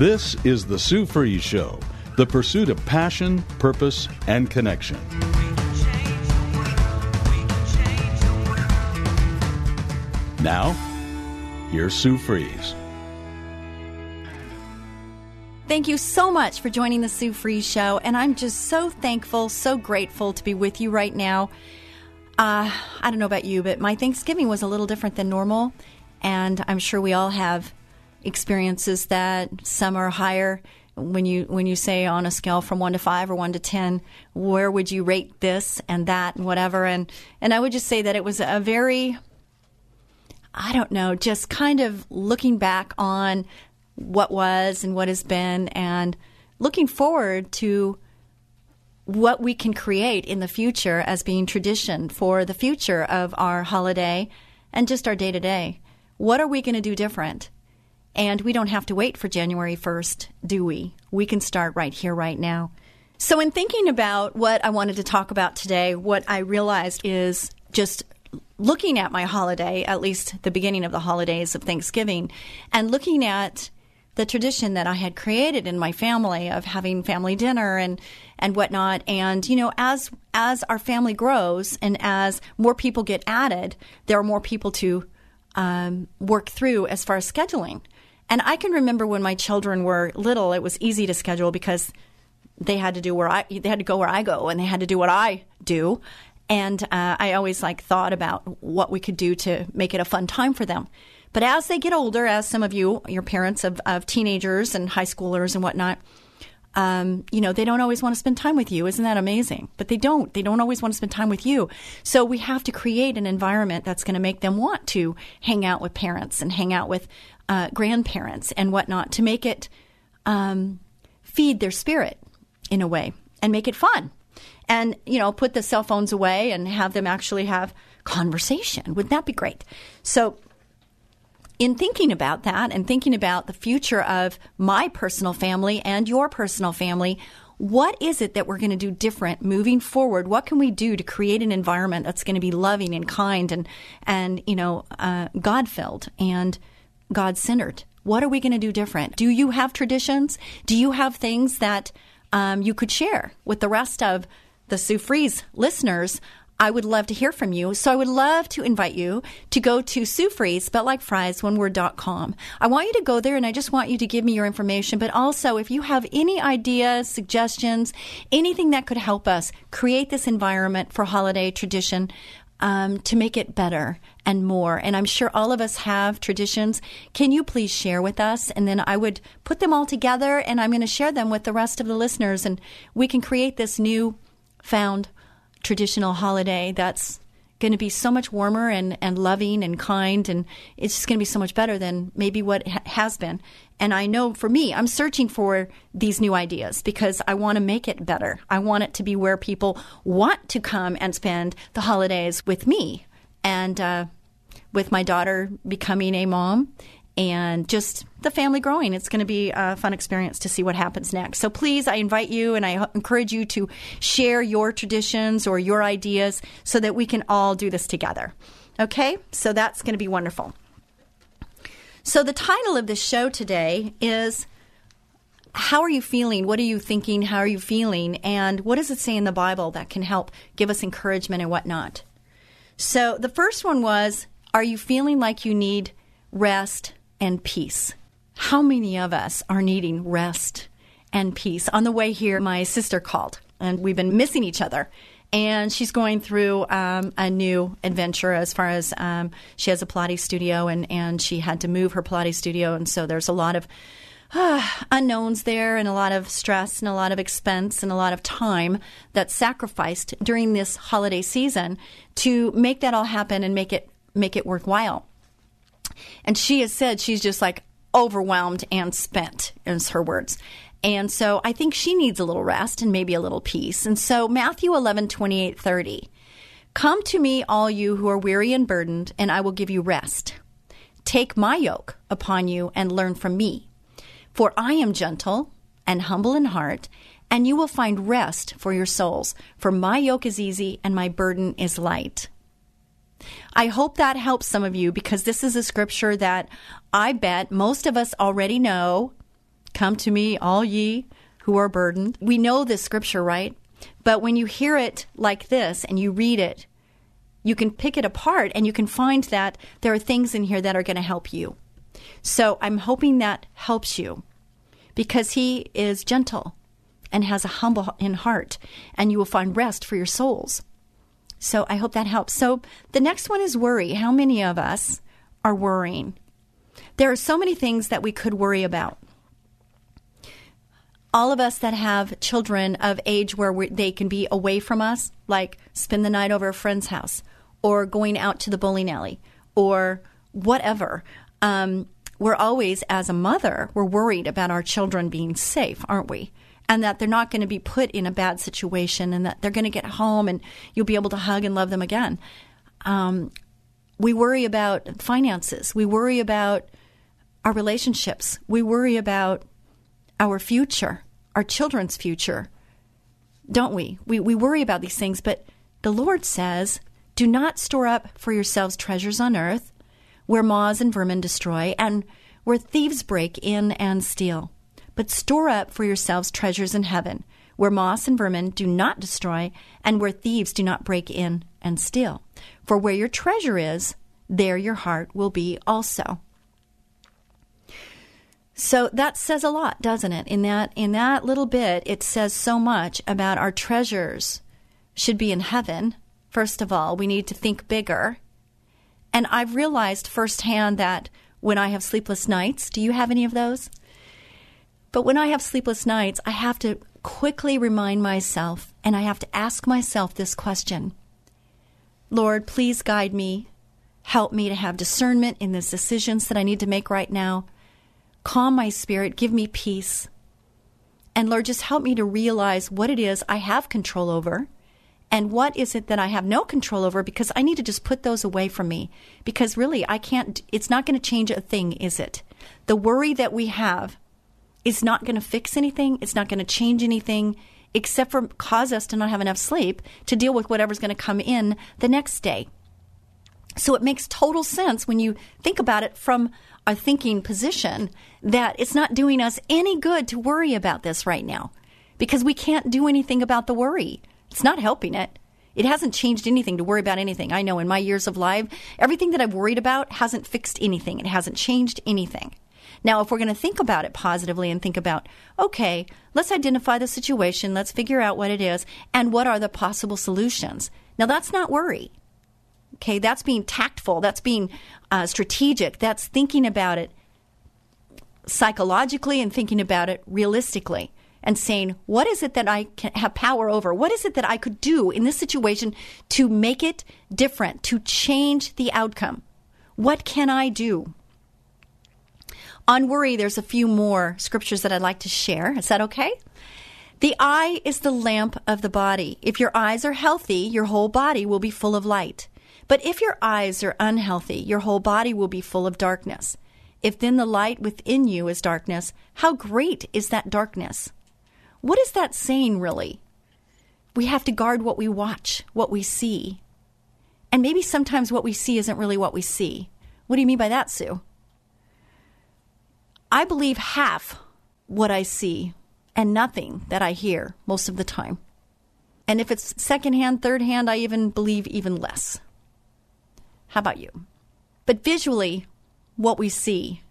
This is the Sue Fries Show, the pursuit of passion, purpose, and connection. Now, here's Sue Fries. Thank you so much for joining the Sue Fries Show, and I'm just so thankful, so grateful to be with you right now. Uh, I don't know about you, but my Thanksgiving was a little different than normal, and I'm sure we all have experiences that some are higher. When you when you say on a scale from one to five or one to ten, where would you rate this and that and whatever? And and I would just say that it was a very I don't know, just kind of looking back on what was and what has been and looking forward to what we can create in the future as being tradition for the future of our holiday and just our day to day. What are we going to do different? And we don't have to wait for January 1st, do we? We can start right here, right now. So, in thinking about what I wanted to talk about today, what I realized is just looking at my holiday, at least the beginning of the holidays of Thanksgiving, and looking at the tradition that I had created in my family of having family dinner and and whatnot. And you know, as as our family grows and as more people get added, there are more people to um, work through as far as scheduling. And I can remember when my children were little, it was easy to schedule because they had to do where I they had to go where I go and they had to do what I do. And uh, I always like thought about what we could do to make it a fun time for them. But as they get older, as some of you, your parents of, of teenagers and high schoolers and whatnot, um, you know, they don't always want to spend time with you. Isn't that amazing? But they don't. They don't always want to spend time with you. So we have to create an environment that's going to make them want to hang out with parents and hang out with uh, grandparents and whatnot to make it um, feed their spirit in a way and make it fun. And, you know, put the cell phones away and have them actually have conversation. Wouldn't that be great? So, in thinking about that and thinking about the future of my personal family and your personal family, what is it that we're going to do different moving forward? What can we do to create an environment that's going to be loving and kind and and you know uh, God filled and God centered. What are we going to do different? Do you have traditions? Do you have things that um, you could share with the rest of the Sue Fries listeners? I would love to hear from you. So I would love to invite you to go to Sue Fries, spelled like fries, one com. I want you to go there and I just want you to give me your information. But also, if you have any ideas, suggestions, anything that could help us create this environment for holiday tradition, um, to make it better and more. And I'm sure all of us have traditions. Can you please share with us? And then I would put them all together and I'm going to share them with the rest of the listeners. And we can create this new found traditional holiday that's going to be so much warmer and, and loving and kind, and it's just going to be so much better than maybe what ha- has been. And I know for me, I'm searching for these new ideas because I want to make it better. I want it to be where people want to come and spend the holidays with me and uh, with my daughter becoming a mom and just the family growing. It's going to be a fun experience to see what happens next. So please, I invite you and I encourage you to share your traditions or your ideas so that we can all do this together. Okay? So that's going to be wonderful. So the title of this show today is How Are You Feeling? What are you thinking? How are you feeling? And what does it say in the Bible that can help give us encouragement and whatnot? So the first one was Are you feeling like you need rest and peace. How many of us are needing rest and peace? On the way here, my sister called, and we've been missing each other. And she's going through um, a new adventure as far as um, she has a Pilates studio, and, and she had to move her Pilates studio. And so there's a lot of unknowns there and a lot of stress and a lot of expense and a lot of time that's sacrificed during this holiday season to make that all happen and make it make it worthwhile. And she has said she's just like overwhelmed and spent, is her words. And so I think she needs a little rest and maybe a little peace. And so Matthew 11, 28, 30. Come to me, all you who are weary and burdened, and I will give you rest. Take my yoke upon you and learn from me. For I am gentle and humble in heart, and you will find rest for your souls. For my yoke is easy and my burden is light. I hope that helps some of you because this is a scripture that I bet most of us already know. Come to me, all ye who are burdened. We know this scripture, right? But when you hear it like this and you read it, you can pick it apart and you can find that there are things in here that are going to help you. So I'm hoping that helps you because he is gentle and has a humble in heart, and you will find rest for your souls. So I hope that helps. So the next one is worry. How many of us are worrying? There are so many things that we could worry about. All of us that have children of age where they can be away from us, like spend the night over a friend's house, or going out to the bowling alley, or whatever. Um, we're always, as a mother, we're worried about our children being safe, aren't we? And that they're not going to be put in a bad situation and that they're going to get home and you'll be able to hug and love them again. Um, we worry about finances. We worry about our relationships. We worry about our future, our children's future, don't we? We, we worry about these things, but the Lord says, Do not store up for yourselves treasures on earth where moths and vermin destroy, and where thieves break in and steal. But store up for yourselves treasures in heaven, where moss and vermin do not destroy, and where thieves do not break in and steal. For where your treasure is, there your heart will be also. So that says a lot, doesn't it? In that in that little bit, it says so much about our treasures should be in heaven. First of all, we need to think bigger and I've realized firsthand that when I have sleepless nights, do you have any of those? But when I have sleepless nights, I have to quickly remind myself and I have to ask myself this question Lord, please guide me. Help me to have discernment in the decisions that I need to make right now. Calm my spirit. Give me peace. And Lord, just help me to realize what it is I have control over and what is it that I have no control over because I need to just put those away from me because really I can't it's not going to change a thing is it the worry that we have is not going to fix anything it's not going to change anything except for cause us to not have enough sleep to deal with whatever's going to come in the next day so it makes total sense when you think about it from a thinking position that it's not doing us any good to worry about this right now because we can't do anything about the worry it's not helping it. It hasn't changed anything to worry about anything. I know in my years of life, everything that I've worried about hasn't fixed anything. It hasn't changed anything. Now, if we're going to think about it positively and think about, okay, let's identify the situation, let's figure out what it is, and what are the possible solutions. Now, that's not worry. Okay, that's being tactful, that's being uh, strategic, that's thinking about it psychologically and thinking about it realistically and saying, what is it that I can have power over? What is it that I could do in this situation to make it different, to change the outcome? What can I do? On worry, there's a few more scriptures that I'd like to share. Is that okay? The eye is the lamp of the body. If your eyes are healthy, your whole body will be full of light. But if your eyes are unhealthy, your whole body will be full of darkness. If then the light within you is darkness, how great is that darkness? What is that saying, really? We have to guard what we watch, what we see. And maybe sometimes what we see isn't really what we see. What do you mean by that, Sue? I believe half what I see and nothing that I hear most of the time. And if it's secondhand, third hand, I even believe even less. How about you? But visually, what we see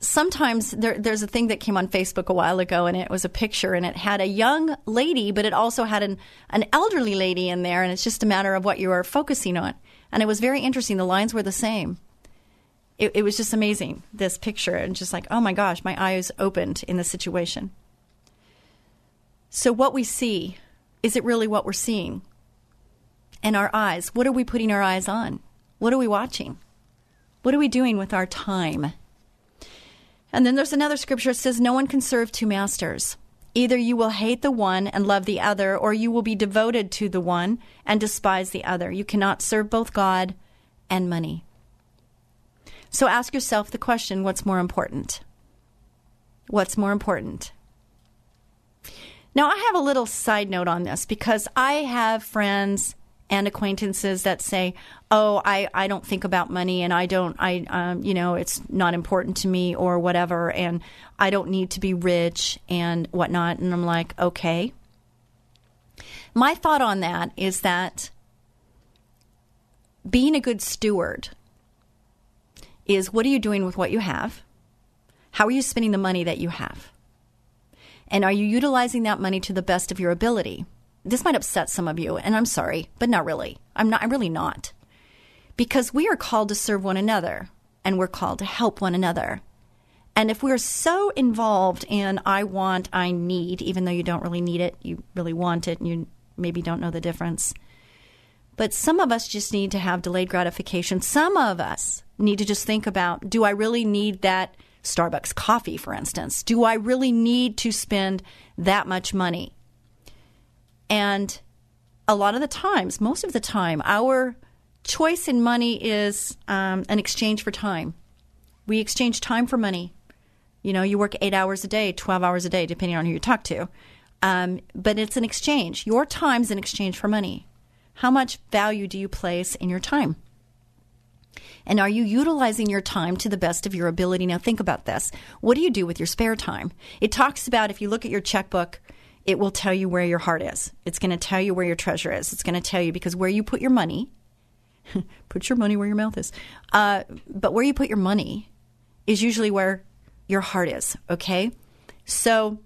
sometimes there, there's a thing that came on Facebook a while ago, and it was a picture, and it had a young lady, but it also had an, an elderly lady in there, and it's just a matter of what you are focusing on. And it was very interesting. The lines were the same. It, it was just amazing, this picture, and just like, oh my gosh, my eyes opened in this situation. So, what we see, is it really what we're seeing? And our eyes, what are we putting our eyes on? What are we watching? What are we doing with our time? And then there's another scripture that says, No one can serve two masters. Either you will hate the one and love the other, or you will be devoted to the one and despise the other. You cannot serve both God and money. So ask yourself the question what's more important? What's more important? Now, I have a little side note on this because I have friends and acquaintances that say, "Oh, I, I don't think about money, and I don't, I, um, you know, it's not important to me, or whatever, and I don't need to be rich and whatnot." And I'm like, okay. My thought on that is that being a good steward is what are you doing with what you have? How are you spending the money that you have? And are you utilizing that money to the best of your ability? This might upset some of you, and I'm sorry, but not really. I'm not I'm really not. Because we are called to serve one another and we're called to help one another. And if we're so involved in I want, I need, even though you don't really need it, you really want it and you maybe don't know the difference. But some of us just need to have delayed gratification. Some of us need to just think about do I really need that Starbucks coffee, for instance? Do I really need to spend that much money? And a lot of the times, most of the time, our choice in money is um, an exchange for time. We exchange time for money. You know, you work eight hours a day, 12 hours a day, depending on who you talk to. Um, but it's an exchange. Your time's an exchange for money. How much value do you place in your time? And are you utilizing your time to the best of your ability? Now, think about this. What do you do with your spare time? It talks about if you look at your checkbook, it will tell you where your heart is. It's going to tell you where your treasure is. It's going to tell you because where you put your money, put your money where your mouth is. Uh, but where you put your money is usually where your heart is, okay? So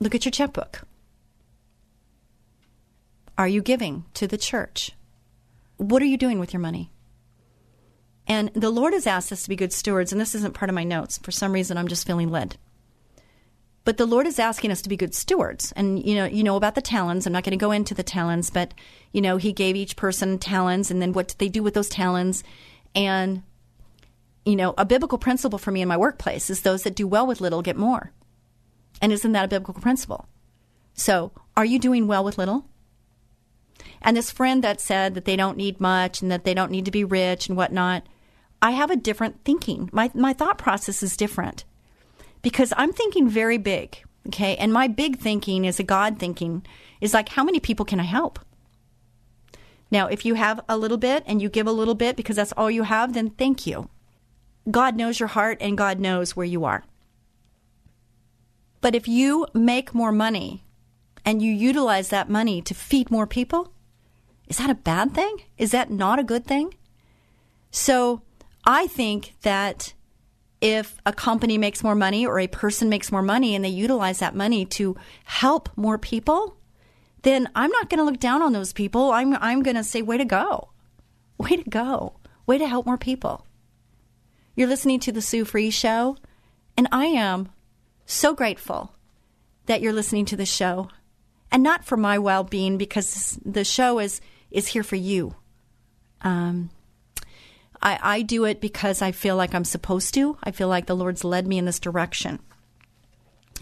look at your checkbook. Are you giving to the church? What are you doing with your money? And the Lord has asked us to be good stewards, and this isn't part of my notes. For some reason, I'm just feeling led. But the Lord is asking us to be good stewards. And you know, you know about the talents. I'm not going to go into the talents, but you know, he gave each person talents and then what did they do with those talents? And you know, a biblical principle for me in my workplace is those that do well with little get more. And isn't that a biblical principle? So, are you doing well with little? And this friend that said that they don't need much and that they don't need to be rich and whatnot, I have a different thinking. My, my thought process is different because I'm thinking very big. Okay. And my big thinking is a God thinking is like, how many people can I help? Now, if you have a little bit and you give a little bit because that's all you have, then thank you. God knows your heart and God knows where you are. But if you make more money and you utilize that money to feed more people, is that a bad thing? Is that not a good thing? So I think that if a company makes more money or a person makes more money and they utilize that money to help more people, then I'm not going to look down on those people. I'm, I'm going to say, way to go. Way to go. Way to help more people. You're listening to The Sue Fries Show, and I am so grateful that you're listening to the show. And not for my well being, because the show is, is here for you. Um, I, I do it because I feel like I'm supposed to. I feel like the Lord's led me in this direction.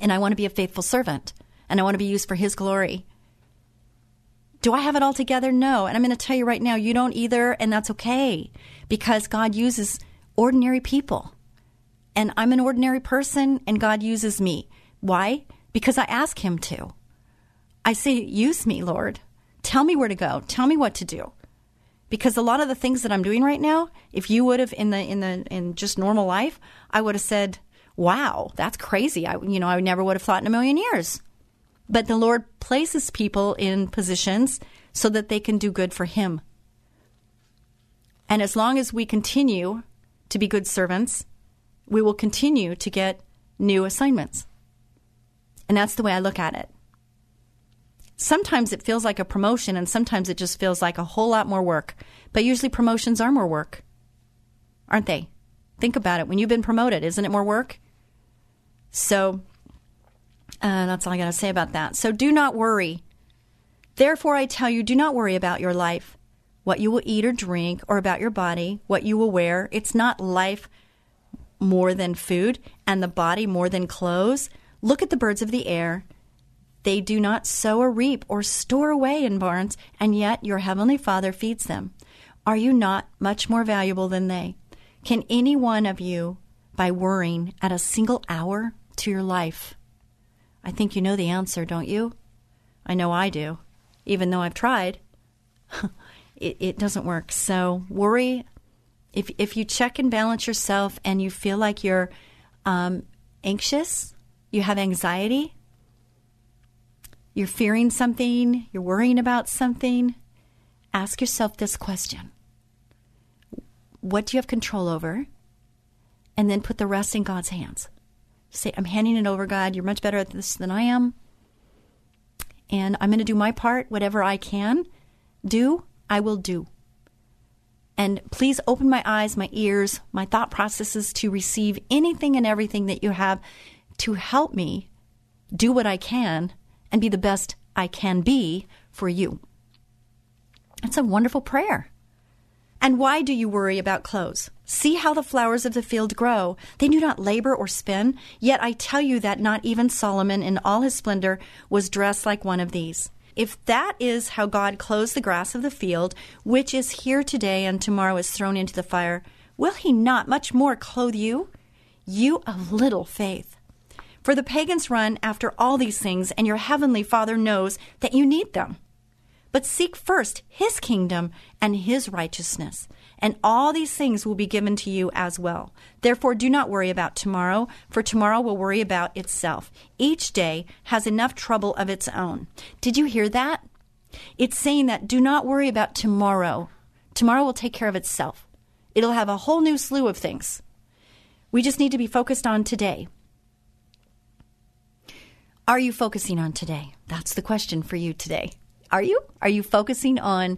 And I want to be a faithful servant and I want to be used for His glory. Do I have it all together? No. And I'm going to tell you right now, you don't either, and that's okay because God uses ordinary people. And I'm an ordinary person, and God uses me. Why? Because I ask Him to. I say, Use me, Lord. Tell me where to go. Tell me what to do because a lot of the things that I'm doing right now, if you would have in the in the in just normal life, I would have said, "Wow, that's crazy." I you know, I never would have thought in a million years. But the Lord places people in positions so that they can do good for him. And as long as we continue to be good servants, we will continue to get new assignments. And that's the way I look at it sometimes it feels like a promotion and sometimes it just feels like a whole lot more work. But usually promotions are more work. aren't they? Think about it. When you've been promoted, isn't it more work? So uh, that's all I got to say about that. So do not worry. Therefore, I tell you, do not worry about your life, what you will eat or drink, or about your body, what you will wear. It's not life more than food, and the body more than clothes. Look at the birds of the air. They do not sow or reap or store away in barns, and yet your heavenly Father feeds them. Are you not much more valuable than they? Can any one of you, by worrying, add a single hour to your life? I think you know the answer, don't you? I know I do, even though I've tried. it, it doesn't work. So worry. If if you check and balance yourself, and you feel like you're um, anxious, you have anxiety, you're fearing something, you're worrying about something, ask yourself this question What do you have control over? And then put the rest in God's hands. Say, I'm handing it over, God. You're much better at this than I am. And I'm going to do my part. Whatever I can do, I will do. And please open my eyes, my ears, my thought processes to receive anything and everything that you have to help me do what I can and be the best I can be for you. It's a wonderful prayer. And why do you worry about clothes? See how the flowers of the field grow. They do not labor or spin. Yet I tell you that not even Solomon in all his splendor was dressed like one of these. If that is how God clothes the grass of the field, which is here today and tomorrow is thrown into the fire, will he not much more clothe you? You of little faith. For the pagans run after all these things, and your heavenly Father knows that you need them. But seek first his kingdom and his righteousness, and all these things will be given to you as well. Therefore, do not worry about tomorrow, for tomorrow will worry about itself. Each day has enough trouble of its own. Did you hear that? It's saying that do not worry about tomorrow. Tomorrow will take care of itself. It'll have a whole new slew of things. We just need to be focused on today. Are you focusing on today? That's the question for you today. Are you? Are you focusing on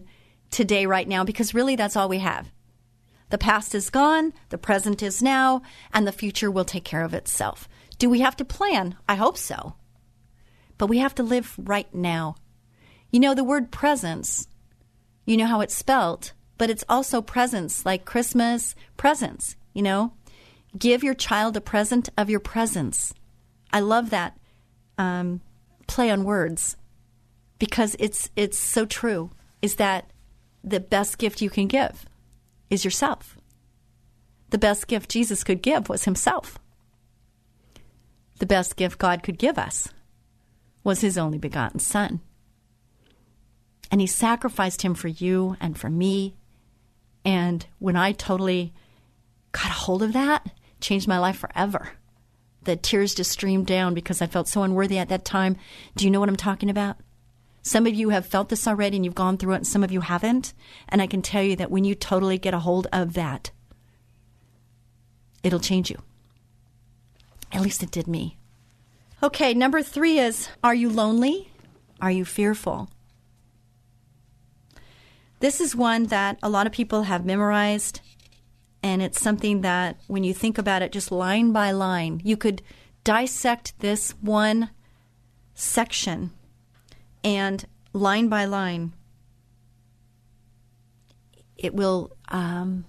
today right now? Because really, that's all we have. The past is gone, the present is now, and the future will take care of itself. Do we have to plan? I hope so. But we have to live right now. You know, the word presence, you know how it's spelt, but it's also presence, like Christmas presents, you know? Give your child a present of your presence. I love that um, play on words because it's it's so true. Is that the best gift you can give is yourself. The best gift Jesus could give was himself. The best gift God could give us was his only begotten son. And he sacrificed him for you and for me. And when I totally got a hold of that, changed my life forever the tears just streamed down because I felt so unworthy at that time. Do you know what I'm talking about? Some of you have felt this already and you've gone through it, and some of you haven't. And I can tell you that when you totally get a hold of that, it'll change you. At least it did me. Okay, number three is Are you lonely? Are you fearful? This is one that a lot of people have memorized and it's something that when you think about it just line by line, you could dissect this one section and line by line, it will um,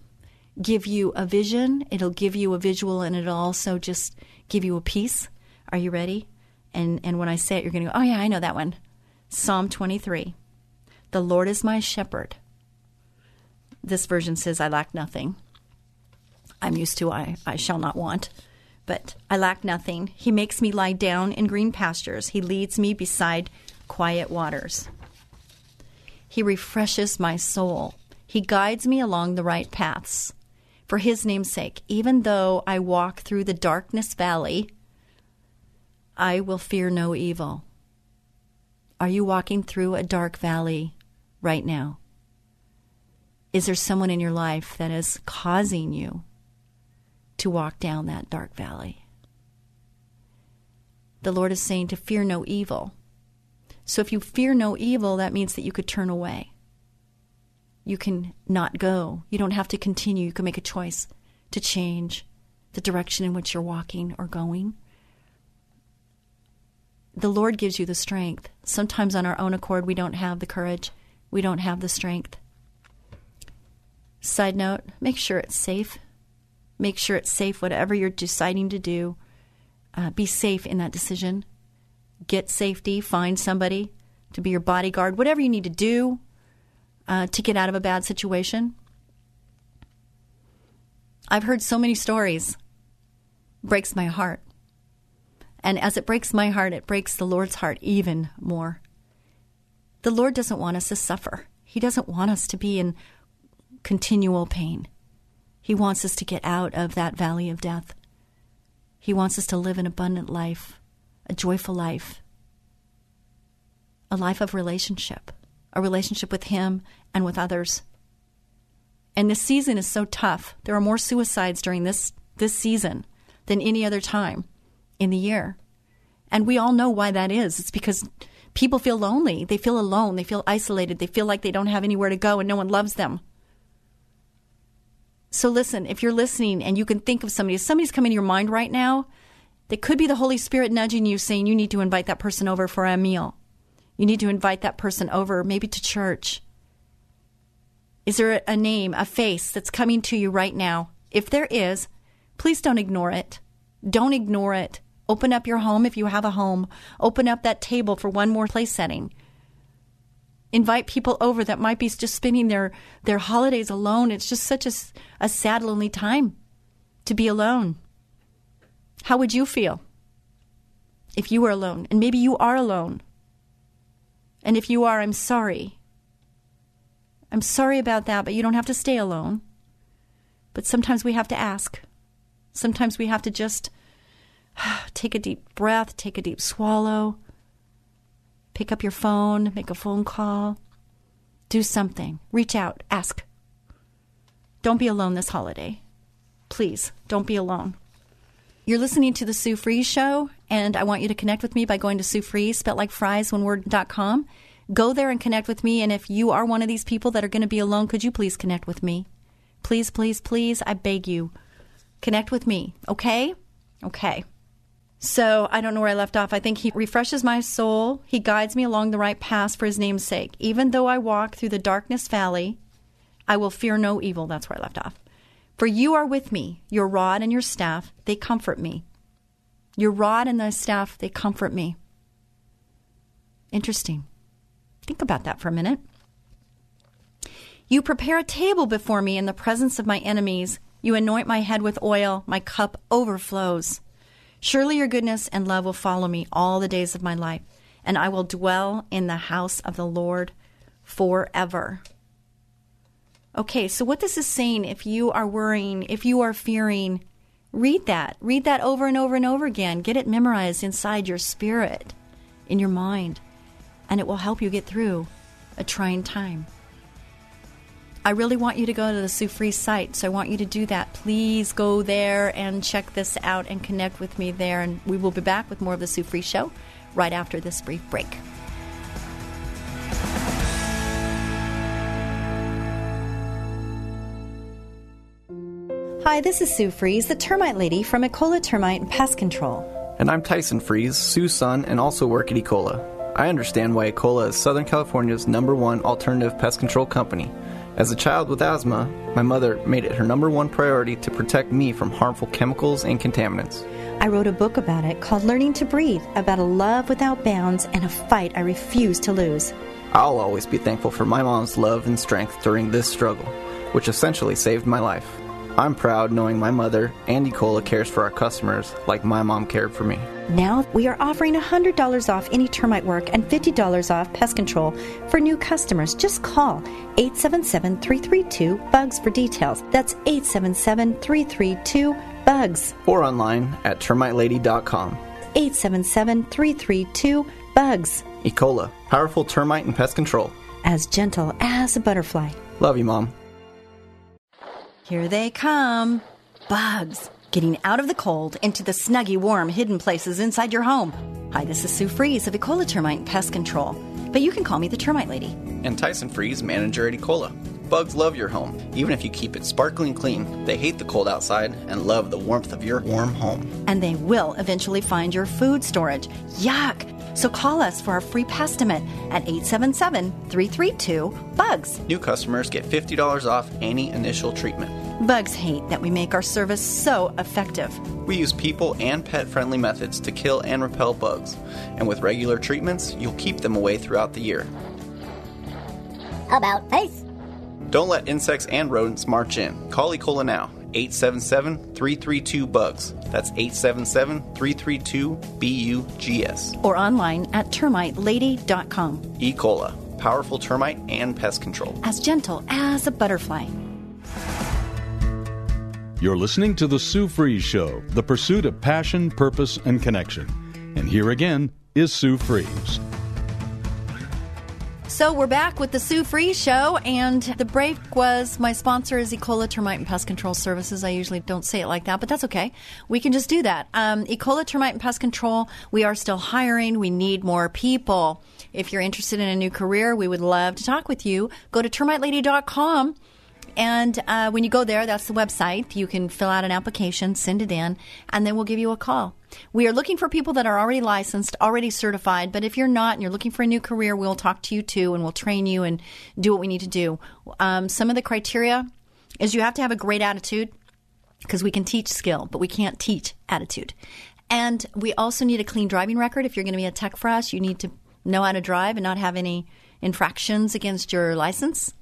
give you a vision, it'll give you a visual, and it'll also just give you a piece. Are you ready? And, and when I say it, you're going to go, oh, yeah, I know that one. Psalm 23 The Lord is my shepherd. This version says, I lack nothing. I'm used to I, I shall not want. But I lack nothing. He makes me lie down in green pastures. He leads me beside quiet waters. He refreshes my soul. He guides me along the right paths. For his name's sake, even though I walk through the darkness valley, I will fear no evil. Are you walking through a dark valley right now? Is there someone in your life that is causing you to walk down that dark valley. The Lord is saying to fear no evil. So if you fear no evil, that means that you could turn away. You can not go. You don't have to continue. You can make a choice to change the direction in which you're walking or going. The Lord gives you the strength. Sometimes on our own accord, we don't have the courage, we don't have the strength. Side note make sure it's safe. Make sure it's safe, whatever you're deciding to do. Uh, be safe in that decision. Get safety, find somebody to be your bodyguard, whatever you need to do uh, to get out of a bad situation. I've heard so many stories. Breaks my heart. And as it breaks my heart, it breaks the Lord's heart even more. The Lord doesn't want us to suffer. He doesn't want us to be in continual pain. He wants us to get out of that valley of death. He wants us to live an abundant life, a joyful life, a life of relationship, a relationship with Him and with others. And this season is so tough. There are more suicides during this, this season than any other time in the year. And we all know why that is. It's because people feel lonely. They feel alone. They feel isolated. They feel like they don't have anywhere to go and no one loves them. So listen, if you're listening and you can think of somebody, if somebody's coming to your mind right now, that could be the Holy Spirit nudging you saying you need to invite that person over for a meal. You need to invite that person over, maybe to church. Is there a name, a face that's coming to you right now? If there is, please don't ignore it. Don't ignore it. Open up your home if you have a home. Open up that table for one more place setting invite people over that might be just spending their, their holidays alone. It's just such a, a sad, lonely time to be alone. How would you feel if you were alone? And maybe you are alone. And if you are, I'm sorry. I'm sorry about that, but you don't have to stay alone. But sometimes we have to ask. Sometimes we have to just take a deep breath, take a deep swallow, Pick up your phone, make a phone call, do something, reach out, ask. Don't be alone this holiday. Please, don't be alone. You're listening to the Sue Fries Show, and I want you to connect with me by going to Sue Fries, spelled like fries, one word.com. Go there and connect with me. And if you are one of these people that are going to be alone, could you please connect with me? Please, please, please, I beg you. Connect with me, okay? Okay. So I don't know where I left off. I think he refreshes my soul. He guides me along the right path for his name's sake. Even though I walk through the darkness valley, I will fear no evil. That's where I left off. For you are with me, your rod and your staff, they comfort me. Your rod and thy staff, they comfort me. Interesting. Think about that for a minute. You prepare a table before me in the presence of my enemies. You anoint my head with oil, my cup overflows. Surely your goodness and love will follow me all the days of my life, and I will dwell in the house of the Lord forever. Okay, so what this is saying, if you are worrying, if you are fearing, read that. Read that over and over and over again. Get it memorized inside your spirit, in your mind, and it will help you get through a trying time. I really want you to go to the Sue Fries site, so I want you to do that. Please go there and check this out and connect with me there. And we will be back with more of the Sue Fries Show right after this brief break. Hi, this is Sue Fries, the termite lady from Ecola Termite and Pest Control. And I'm Tyson Fries, Sue's son, and also work at Ecola. I understand why Ecola is Southern California's number one alternative pest control company as a child with asthma, my mother made it her number one priority to protect me from harmful chemicals and contaminants. I wrote a book about it called Learning to Breathe about a love without bounds and a fight I refuse to lose. I'll always be thankful for my mom's love and strength during this struggle, which essentially saved my life. I'm proud knowing my mother, and Ecola, cares for our customers like my mom cared for me. Now we are offering $100 off any termite work and $50 off pest control for new customers. Just call 877 332 BUGS for details. That's 877 332 BUGS. Or online at termitelady.com. 877 332 BUGS. Ecola, powerful termite and pest control. As gentle as a butterfly. Love you, Mom. Here they come. Bugs. Getting out of the cold into the snuggy, warm, hidden places inside your home. Hi, this is Sue Fries of Ecola Termite Pest Control. But you can call me the Termite Lady. And Tyson Fries, manager at Ecola. Bugs love your home. Even if you keep it sparkling clean, they hate the cold outside and love the warmth of your warm home. And they will eventually find your food storage. Yuck! So call us for our free estimate at 877 332 BUGS. New customers get $50 off any initial treatment. Bugs hate that we make our service so effective. We use people and pet friendly methods to kill and repel bugs, and with regular treatments, you'll keep them away throughout the year. How about face? Don't let insects and rodents march in. Call E. coli now. 877 332 BUGS. That's 877 332 BUGS. Or online at termitelady.com. E. coli, powerful termite and pest control. As gentle as a butterfly. You're listening to The Sue Fries Show, the pursuit of passion, purpose, and connection. And here again is Sue Fries. So we're back with the Sue Fries Show, and the break was my sponsor is Ecola Termite and Pest Control Services. I usually don't say it like that, but that's okay. We can just do that. Um, Ecola Termite and Pest Control. We are still hiring. We need more people. If you're interested in a new career, we would love to talk with you. Go to termitelady.com. And uh, when you go there, that's the website. You can fill out an application, send it in, and then we'll give you a call. We are looking for people that are already licensed, already certified. But if you're not and you're looking for a new career, we'll talk to you too, and we'll train you and do what we need to do. Um, some of the criteria is you have to have a great attitude because we can teach skill, but we can't teach attitude. And we also need a clean driving record. If you're going to be a tech for us, you need to know how to drive and not have any infractions against your license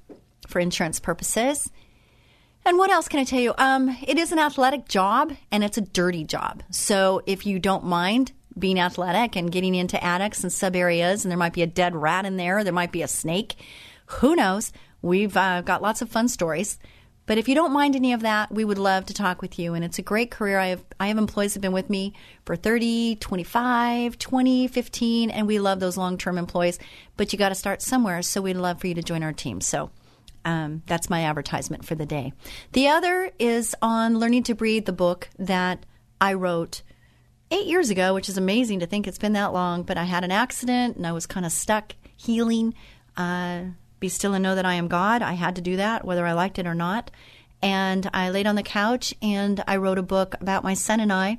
for insurance purposes. And what else can I tell you? Um, it is an athletic job and it's a dirty job. So if you don't mind being athletic and getting into attics and sub areas, and there might be a dead rat in there, there might be a snake, who knows? We've uh, got lots of fun stories. But if you don't mind any of that, we would love to talk with you. And it's a great career. I have I have employees that have been with me for 30, 25, 20, 15, and we love those long term employees. But you got to start somewhere. So we'd love for you to join our team. So um, that's my advertisement for the day. The other is on Learning to Breathe, the book that I wrote eight years ago, which is amazing to think it's been that long. But I had an accident and I was kind of stuck healing. Uh, be still and know that I am God. I had to do that, whether I liked it or not. And I laid on the couch and I wrote a book about my son and I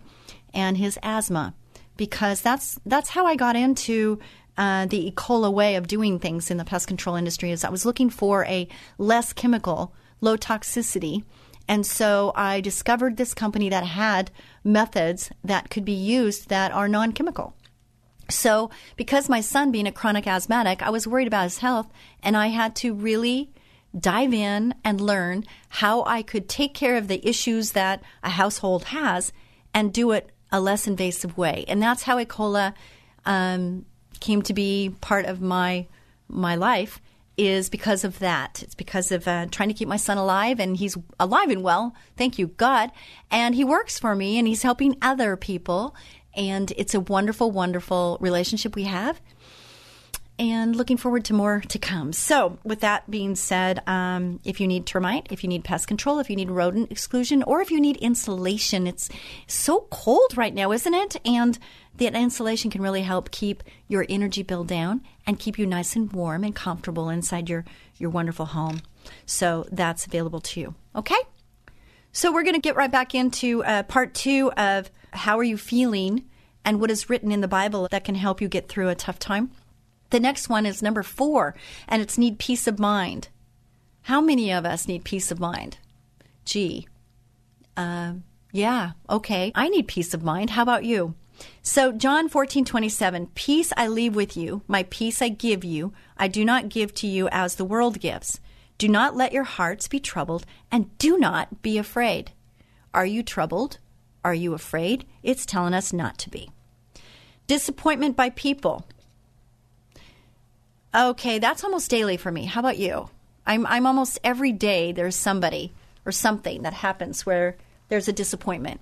and his asthma because that's that's how I got into uh, the E. coli way of doing things in the pest control industry is I was looking for a less chemical, low toxicity. And so I discovered this company that had methods that could be used that are non chemical. So, because my son being a chronic asthmatic, I was worried about his health, and I had to really dive in and learn how I could take care of the issues that a household has and do it a less invasive way. And that's how E. coli um, came to be part of my my life is because of that. It's because of uh, trying to keep my son alive, and he's alive and well. Thank you, God. And he works for me, and he's helping other people. And it's a wonderful, wonderful relationship we have. And looking forward to more to come. So, with that being said, um, if you need termite, if you need pest control, if you need rodent exclusion, or if you need insulation, it's so cold right now, isn't it? And that insulation can really help keep your energy bill down and keep you nice and warm and comfortable inside your, your wonderful home. So that's available to you. Okay? So we're going to get right back into uh, part two of how are you feeling and what is written in the Bible that can help you get through a tough time. The next one is number four, and it's need peace of mind. How many of us need peace of mind? Gee, uh, yeah, okay. I need peace of mind. How about you? So, John 14, 27, Peace I leave with you, my peace I give you. I do not give to you as the world gives. Do not let your hearts be troubled, and do not be afraid. Are you troubled? Are you afraid? It's telling us not to be. Disappointment by people. Okay, that's almost daily for me. How about you? I'm, I'm almost every day there's somebody or something that happens where there's a disappointment.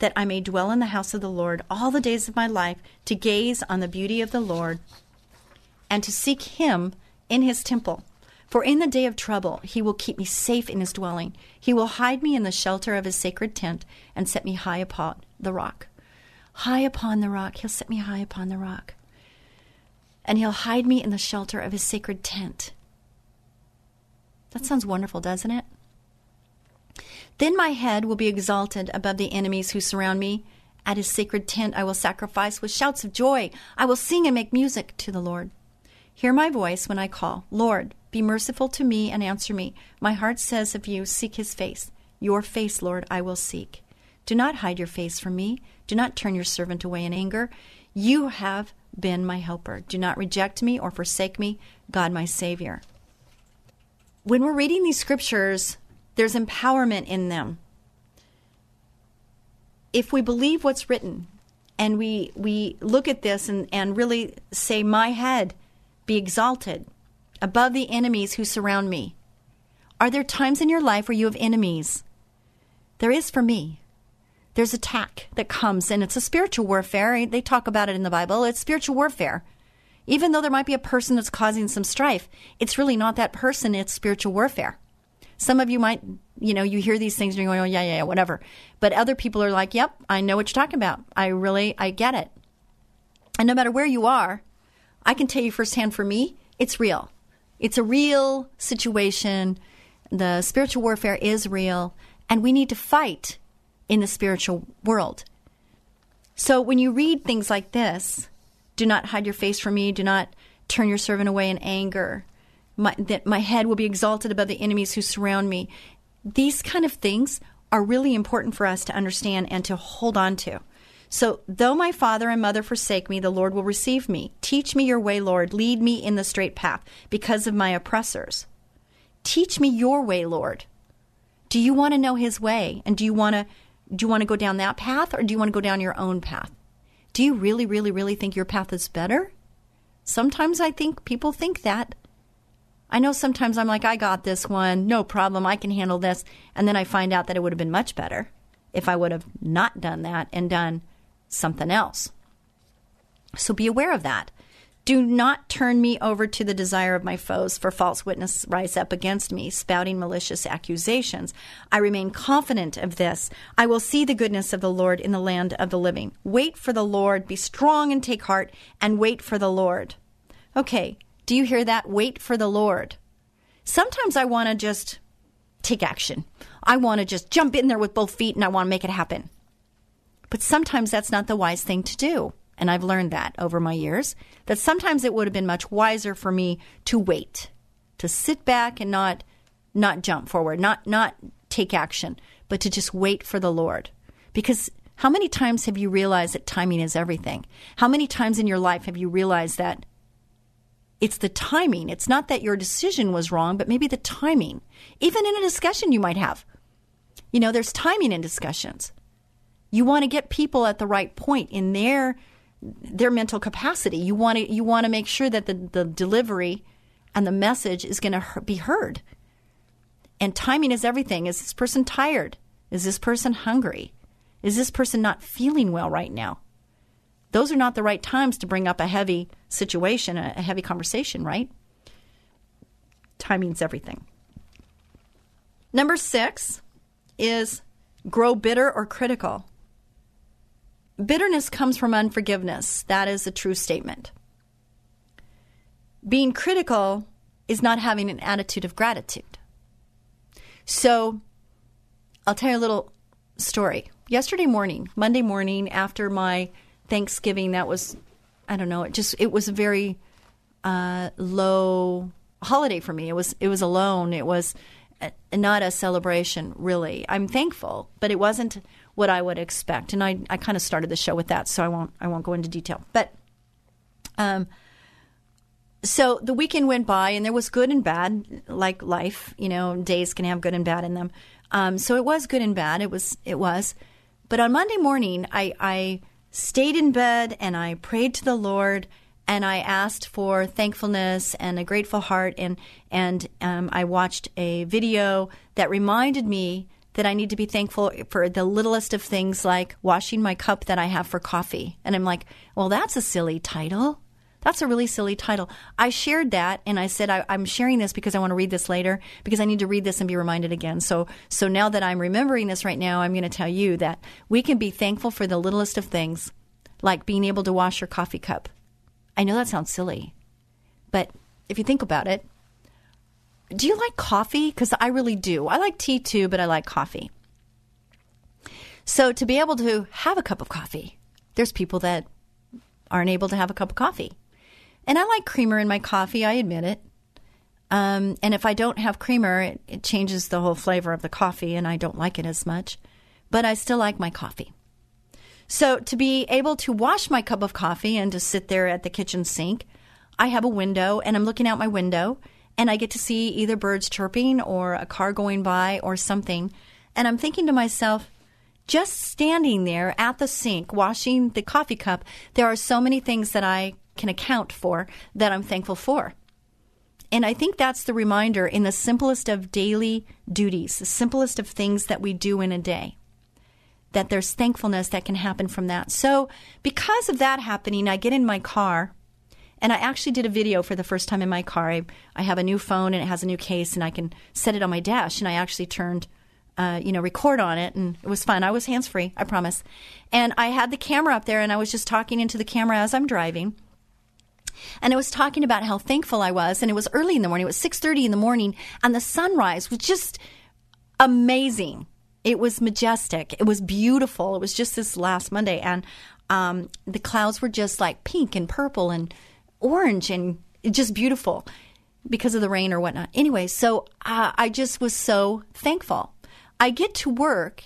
that I may dwell in the house of the Lord all the days of my life, to gaze on the beauty of the Lord, and to seek him in his temple. For in the day of trouble he will keep me safe in his dwelling. He will hide me in the shelter of his sacred tent and set me high upon the rock. High upon the rock. He'll set me high upon the rock. And he'll hide me in the shelter of his sacred tent. That sounds wonderful, doesn't it? Then my head will be exalted above the enemies who surround me. At his sacred tent I will sacrifice with shouts of joy. I will sing and make music to the Lord. Hear my voice when I call. Lord, be merciful to me and answer me. My heart says of you, Seek his face. Your face, Lord, I will seek. Do not hide your face from me. Do not turn your servant away in anger. You have been my helper. Do not reject me or forsake me, God, my Savior. When we're reading these scriptures, there's empowerment in them. If we believe what's written and we, we look at this and, and really say, My head be exalted above the enemies who surround me. Are there times in your life where you have enemies? There is for me. There's attack that comes, and it's a spiritual warfare. They talk about it in the Bible. It's spiritual warfare. Even though there might be a person that's causing some strife, it's really not that person, it's spiritual warfare. Some of you might, you know, you hear these things and you're going, oh, yeah, yeah, yeah, whatever. But other people are like, yep, I know what you're talking about. I really, I get it. And no matter where you are, I can tell you firsthand for me, it's real. It's a real situation. The spiritual warfare is real, and we need to fight in the spiritual world. So when you read things like this, do not hide your face from me, do not turn your servant away in anger, my, that my head will be exalted above the enemies who surround me. These kind of things are really important for us to understand and to hold on to. So, though my father and mother forsake me, the Lord will receive me. Teach me your way, Lord. Lead me in the straight path because of my oppressors. Teach me your way, Lord. Do you want to know his way? And do you want to do you want to go down that path or do you want to go down your own path? Do you really really really think your path is better? Sometimes I think people think that. I know sometimes I'm like I got this one, no problem, I can handle this, and then I find out that it would have been much better if I would have not done that and done something else. So be aware of that. Do not turn me over to the desire of my foes, for false witness rise up against me, spouting malicious accusations. I remain confident of this. I will see the goodness of the Lord in the land of the living. Wait for the Lord, be strong and take heart, and wait for the Lord. Okay, do you hear that? Wait for the Lord. Sometimes I want to just take action. I want to just jump in there with both feet and I want to make it happen. But sometimes that's not the wise thing to do. And I've learned that over my years, that sometimes it would have been much wiser for me to wait, to sit back and not not jump forward, not not take action, but to just wait for the Lord. Because how many times have you realized that timing is everything? How many times in your life have you realized that it's the timing? It's not that your decision was wrong, but maybe the timing. Even in a discussion you might have. You know, there's timing in discussions. You want to get people at the right point in their their mental capacity. You want to you want to make sure that the, the delivery and the message is going to be heard. And timing is everything. Is this person tired? Is this person hungry? Is this person not feeling well right now? Those are not the right times to bring up a heavy situation, a, heavy conversation, right? Timing's everything. Number six is grow bitter or critical. Bitterness comes from unforgiveness. That is a true statement. Being critical is not having an attitude of gratitude. So, I'll tell you a little story. Yesterday morning, Monday morning, after my Thanksgiving, that was, I don't know, it just, it was a very uh, low holiday for me. It was, it was alone. It was uh, not a celebration, really. I'm thankful, but it wasn't what I would expect. And I, I kind of started the show with that, so I won't I won't go into detail. But um, so the weekend went by, and there was good and bad, like life. You know, days can have good and bad in them. Um, so it was good and bad. It was it was. But on Monday morning, I, I stayed in bed and I prayed to the Lord and I asked for thankfulness and a grateful heart, and and um, I watched a video that reminded me that I need to be thankful for the littlest of things, like washing my cup that I have for coffee. And I'm like, well, that's a silly title. That's a really silly title. I shared that and I said I, am sharing this because I want to read this later because I need to read this and be reminded again. So so now that I'm remembering this right now, I'm going to tell you that we can be thankful for the littlest of things, like being able to wash your coffee cup I know that sounds silly, but if you think about it, do you like coffee? Because I really do. I like tea too, but I like coffee. So to be able to have a cup of coffee, there's people that aren't able to have a cup of coffee. And I like creamer in my coffee, I admit it. Um, and if I don't have creamer, it, it changes the whole flavor of the coffee, and I don't like it as much. But I still like my coffee. So to be able to wash my cup of coffee and to sit there at the kitchen sink, I have a window and I'm looking out my window and I get to see either birds chirping or a car going by or something. And I'm thinking to myself, just standing there at the sink washing the coffee cup, there are so many things that I can account for that I'm thankful for. And I think that's the reminder in the simplest of daily duties, the simplest of things that we do in a day that there's thankfulness that can happen from that. So, because of that happening, I get in my car and I actually did a video for the first time in my car. I, I have a new phone and it has a new case and I can set it on my dash. And I actually turned, uh, you know, record on it and it was fun. I was hands free, I promise. And I had the camera up there and I was just talking into the camera as I'm driving. And I was talking about how thankful I was. And it was early in the morning. It was 6.30 in the morning and the sunrise was just amazing it was majestic. It was beautiful. It was just this last Monday, and um, the clouds were just like pink and purple and orange and just beautiful because of the rain or whatnot. Anyway, so uh, I just was so thankful. I get to work,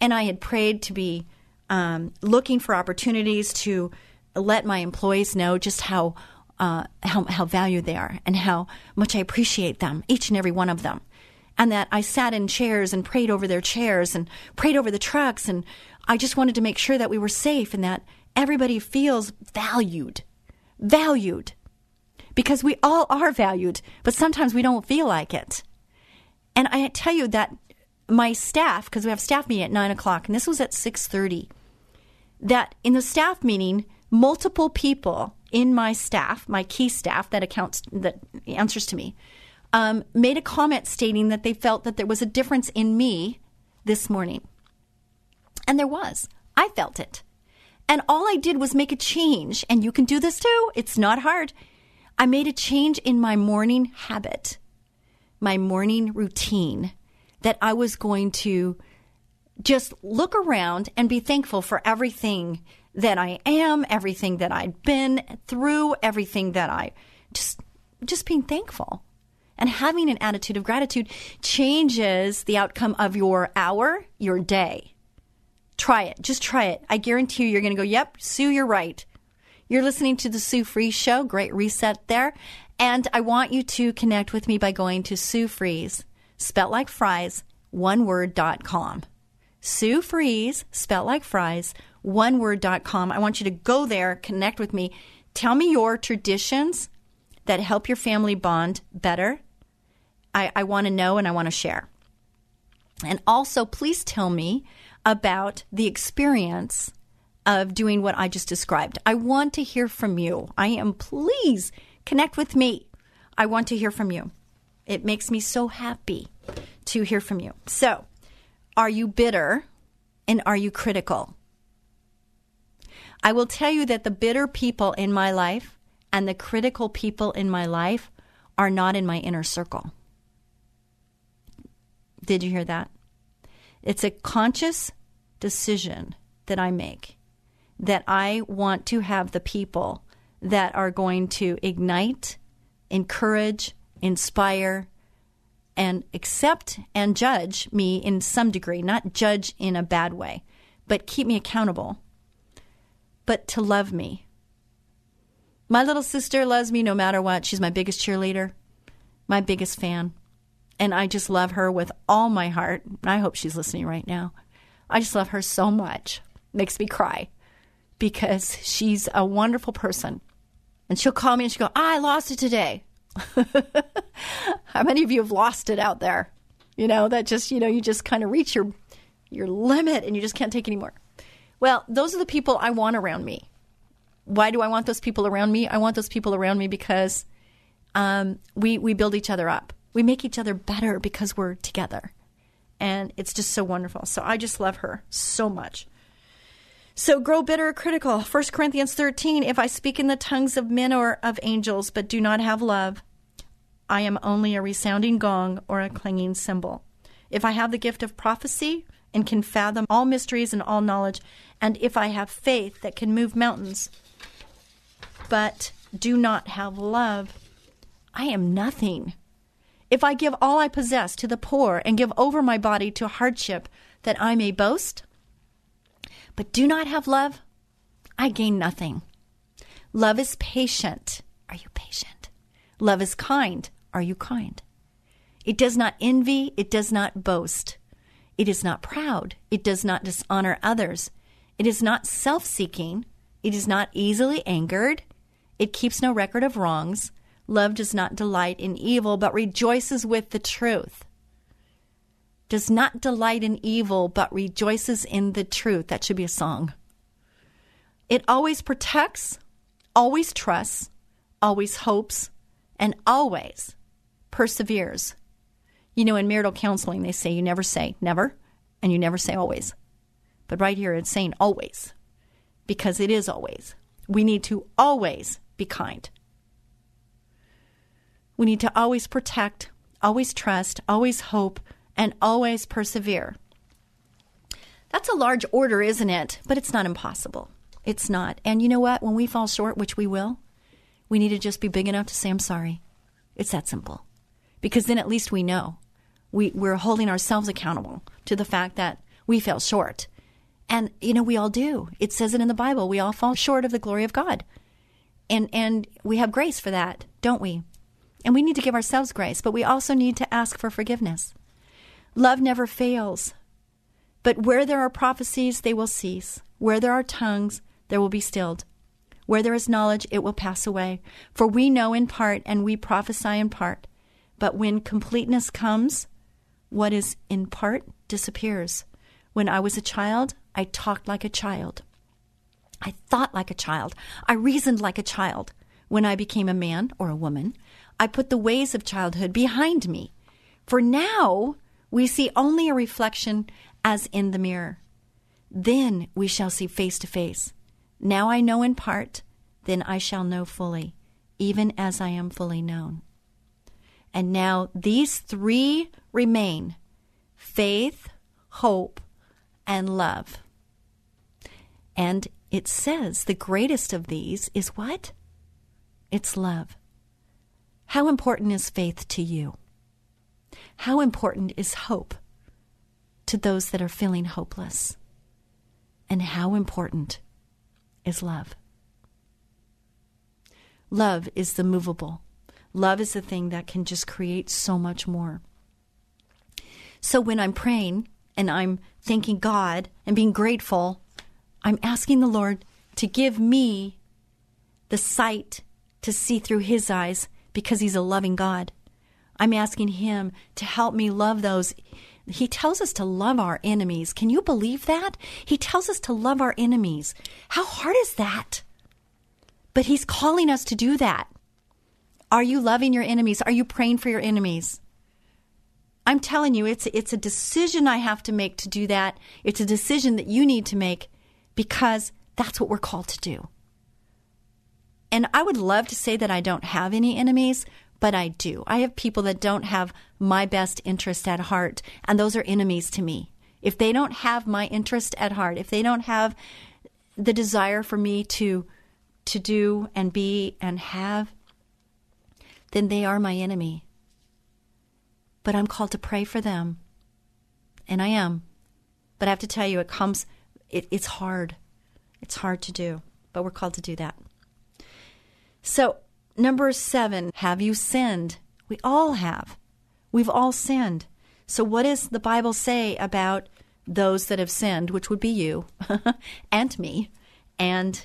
and I had prayed to be um, looking for opportunities to let my employees know just how. Uh, how how valued they are and how much I appreciate them, each and every one of them and that I sat in chairs and prayed over their chairs and prayed over the trucks. And I just wanted to make sure that we were safe and that everybody feels valued. Valued. Because we all are valued, but sometimes we don't feel like it. And I tell you that my staff, because we have staff meeting at nine o'clock, and this was at six thirty, that in the staff meeting, multiple people in my staff, my key staff that accounts that answers to me, um, made a comment stating that they felt that there was a difference in me this morning. And there was. I felt it. And all I did was make a change. And you can do this too. It's not hard. I made a change in my morning habit, my morning routine, that I was going to just look around and be thankful for everything that I am, everything that I'd been through, everything that I just just being thankful. And having an attitude of gratitude changes the outcome of your hour, your day. Try it. Just try it. I guarantee you, you're going to go, yep, Sue, you're right. You're listening to the Sue Fries Show. Great reset there. And I want you to connect with me by going to Sue Fries, spelt like fries, one word dot com. Sue Fries, spelt like fries, one word dot com. I want you to go there, connect with me. Tell me your traditions that help your family bond better. I, I want to know and I want to share. And also, please tell me about the experience of doing what I just described. I want to hear from you. I am, please connect with me. I want to hear from you. It makes me so happy to hear from you. So, are you bitter and are you critical? I will tell you that the bitter people in my life and the critical people in my life are not in my inner circle. Did you hear that? It's a conscious decision that I make that I want to have the people that are going to ignite, encourage, inspire, and accept and judge me in some degree, not judge in a bad way, but keep me accountable, but to love me. My little sister loves me no matter what. She's my biggest cheerleader, my biggest fan. And I just love her with all my heart. I hope she's listening right now. I just love her so much. Makes me cry because she's a wonderful person. And she'll call me and she'll go, I lost it today. How many of you have lost it out there? You know, that just, you know, you just kind of reach your your limit and you just can't take anymore. Well, those are the people I want around me. Why do I want those people around me? I want those people around me because um, we we build each other up. We make each other better because we're together, and it's just so wonderful. So I just love her so much. So grow bitter or critical. 1 Corinthians 13 If I speak in the tongues of men or of angels, but do not have love, I am only a resounding gong or a clanging cymbal. If I have the gift of prophecy and can fathom all mysteries and all knowledge, and if I have faith that can move mountains, but do not have love, I am nothing. If I give all I possess to the poor and give over my body to hardship that I may boast, but do not have love, I gain nothing. Love is patient. Are you patient? Love is kind. Are you kind? It does not envy. It does not boast. It is not proud. It does not dishonor others. It is not self seeking. It is not easily angered. It keeps no record of wrongs. Love does not delight in evil, but rejoices with the truth does not delight in evil, but rejoices in the truth. That should be a song. It always protects, always trusts, always hopes, and always perseveres. You know, in marital counseling, they say you never say never and you never say always. But right here, it's saying always because it is always. We need to always be kind. We need to always protect, always trust, always hope, and always persevere. That's a large order, isn't it? But it's not impossible. It's not. And you know what? When we fall short, which we will, we need to just be big enough to say, I'm sorry. It's that simple. Because then at least we know. We, we're holding ourselves accountable to the fact that we fell short. And, you know, we all do. It says it in the Bible. We all fall short of the glory of God. And, and we have grace for that, don't we? And we need to give ourselves grace, but we also need to ask for forgiveness. Love never fails. But where there are prophecies, they will cease. Where there are tongues, there will be stilled. Where there is knowledge, it will pass away. For we know in part, and we prophesy in part. But when completeness comes, what is in part disappears. When I was a child, I talked like a child. I thought like a child. I reasoned like a child. When I became a man or a woman, I put the ways of childhood behind me. For now, we see only a reflection as in the mirror. Then we shall see face to face. Now I know in part, then I shall know fully, even as I am fully known. And now these three remain faith, hope, and love. And it says the greatest of these is what? It's love. How important is faith to you? How important is hope to those that are feeling hopeless? And how important is love? Love is the movable. Love is the thing that can just create so much more. So when I'm praying and I'm thanking God and being grateful, I'm asking the Lord to give me the sight to see through His eyes because He's a loving God. I'm asking Him to help me love those. He tells us to love our enemies. Can you believe that? He tells us to love our enemies. How hard is that? But He's calling us to do that. Are you loving your enemies? Are you praying for your enemies? I'm telling you, it's it's a decision I have to make to do that. It's a decision that you need to make because that's what we're called to do. And I would love to say that I don't have any enemies, but I do. I have people that don't have my best interest at heart, and those are enemies to me. If they don't have my interest at heart, if they don't have the desire for me to to do and be and have, then they are my enemy. But I'm called to pray for them. And I am. But I have to tell you, it comes, it, it's hard. It's hard to do, but we're called to do that. So Number seven, have you sinned? We all have. We've all sinned. So, what does the Bible say about those that have sinned, which would be you and me, and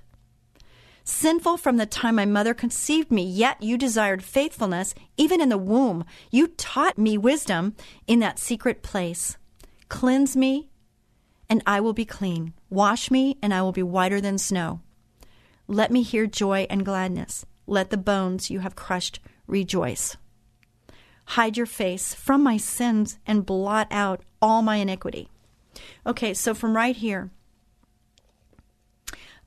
Sinful from the time my mother conceived me, yet you desired faithfulness even in the womb. You taught me wisdom in that secret place. Cleanse me, and I will be clean. Wash me, and I will be whiter than snow. Let me hear joy and gladness. Let the bones you have crushed rejoice. Hide your face from my sins and blot out all my iniquity. Okay, so from right here,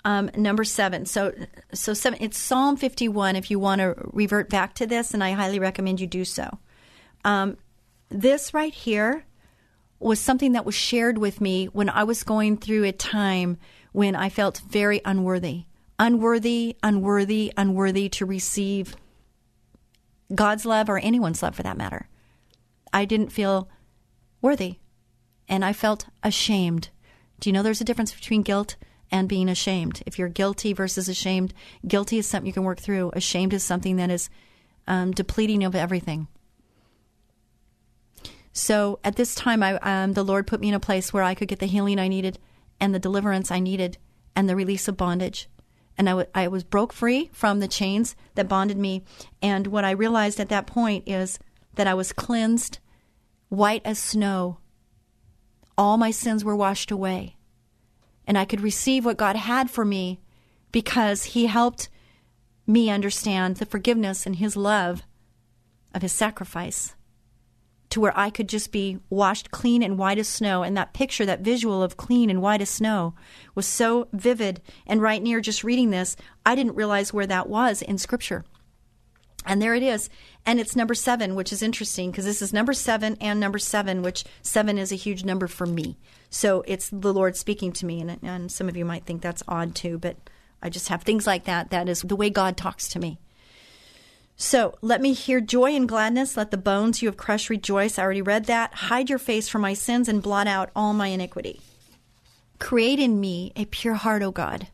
um, number seven. So, so seven. It's Psalm fifty-one. If you want to revert back to this, and I highly recommend you do so. Um, this right here was something that was shared with me when I was going through a time when I felt very unworthy unworthy, unworthy, unworthy to receive God's love or anyone's love for that matter. I didn't feel worthy and I felt ashamed. Do you know there's a difference between guilt and being ashamed? If you're guilty versus ashamed, guilty is something you can work through, ashamed is something that is um, depleting of everything. So at this time, I, um, the Lord put me in a place where I could get the healing I needed and the deliverance I needed and the release of bondage and I, w- I was broke free from the chains that bonded me. And what I realized at that point is that I was cleansed, white as snow. All my sins were washed away. And I could receive what God had for me because He helped me understand the forgiveness and His love of His sacrifice to where I could just be washed clean and white as snow. And that picture, that visual of clean and white as snow, was so vivid. And right near just reading this, I didn't realize where that was in Scripture. And there it is. And it's number seven, which is interesting because this is number seven and number seven, which seven is a huge number for me. So it's the Lord speaking to me. And, and some of you might think that's odd too, but I just have things like that. That is the way God talks to me. So let me hear joy and gladness. Let the bones you have crushed rejoice. I already read that. Hide your face from my sins and blot out all my iniquity. Create in me a pure heart, O God,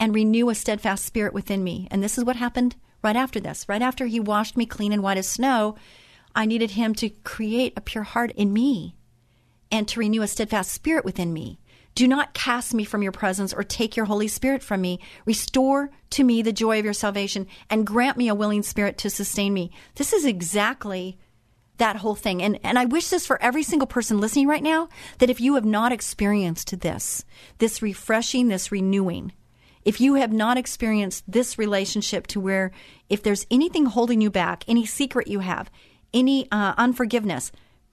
and renew a steadfast spirit within me. And this is what happened right after this. Right after he washed me clean and white as snow, I needed him to create a pure heart in me and to renew a steadfast spirit within me. Do not cast me from your presence or take your Holy Spirit from me. Restore to me the joy of your salvation and grant me a willing spirit to sustain me. This is exactly that whole thing. And, and I wish this for every single person listening right now that if you have not experienced this, this refreshing, this renewing, if you have not experienced this relationship to where if there's anything holding you back, any secret you have, any uh, unforgiveness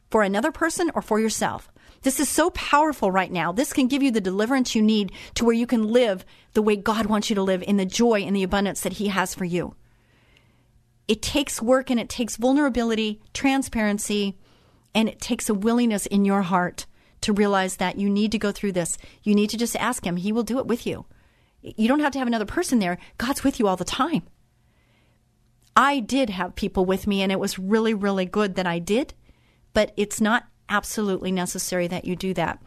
for another person or for yourself, this is so powerful right now. This can give you the deliverance you need to where you can live the way God wants you to live in the joy and the abundance that He has for you. It takes work and it takes vulnerability, transparency, and it takes a willingness in your heart to realize that you need to go through this. You need to just ask Him. He will do it with you. You don't have to have another person there. God's with you all the time. I did have people with me, and it was really, really good that I did, but it's not absolutely necessary that you do that.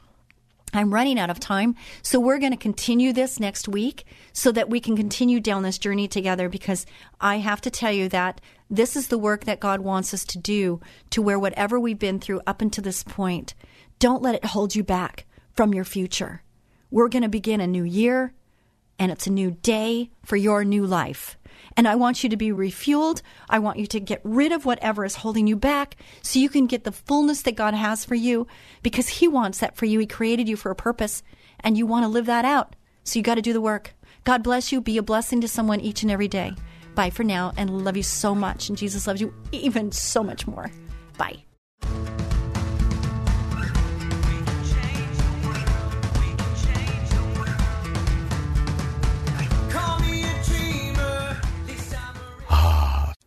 I'm running out of time, so we're going to continue this next week so that we can continue down this journey together because I have to tell you that this is the work that God wants us to do to where whatever we've been through up until this point, don't let it hold you back from your future. We're going to begin a new year and it's a new day for your new life. And I want you to be refueled. I want you to get rid of whatever is holding you back so you can get the fullness that God has for you because He wants that for you. He created you for a purpose and you want to live that out. So you got to do the work. God bless you. Be a blessing to someone each and every day. Bye for now and love you so much. And Jesus loves you even so much more. Bye.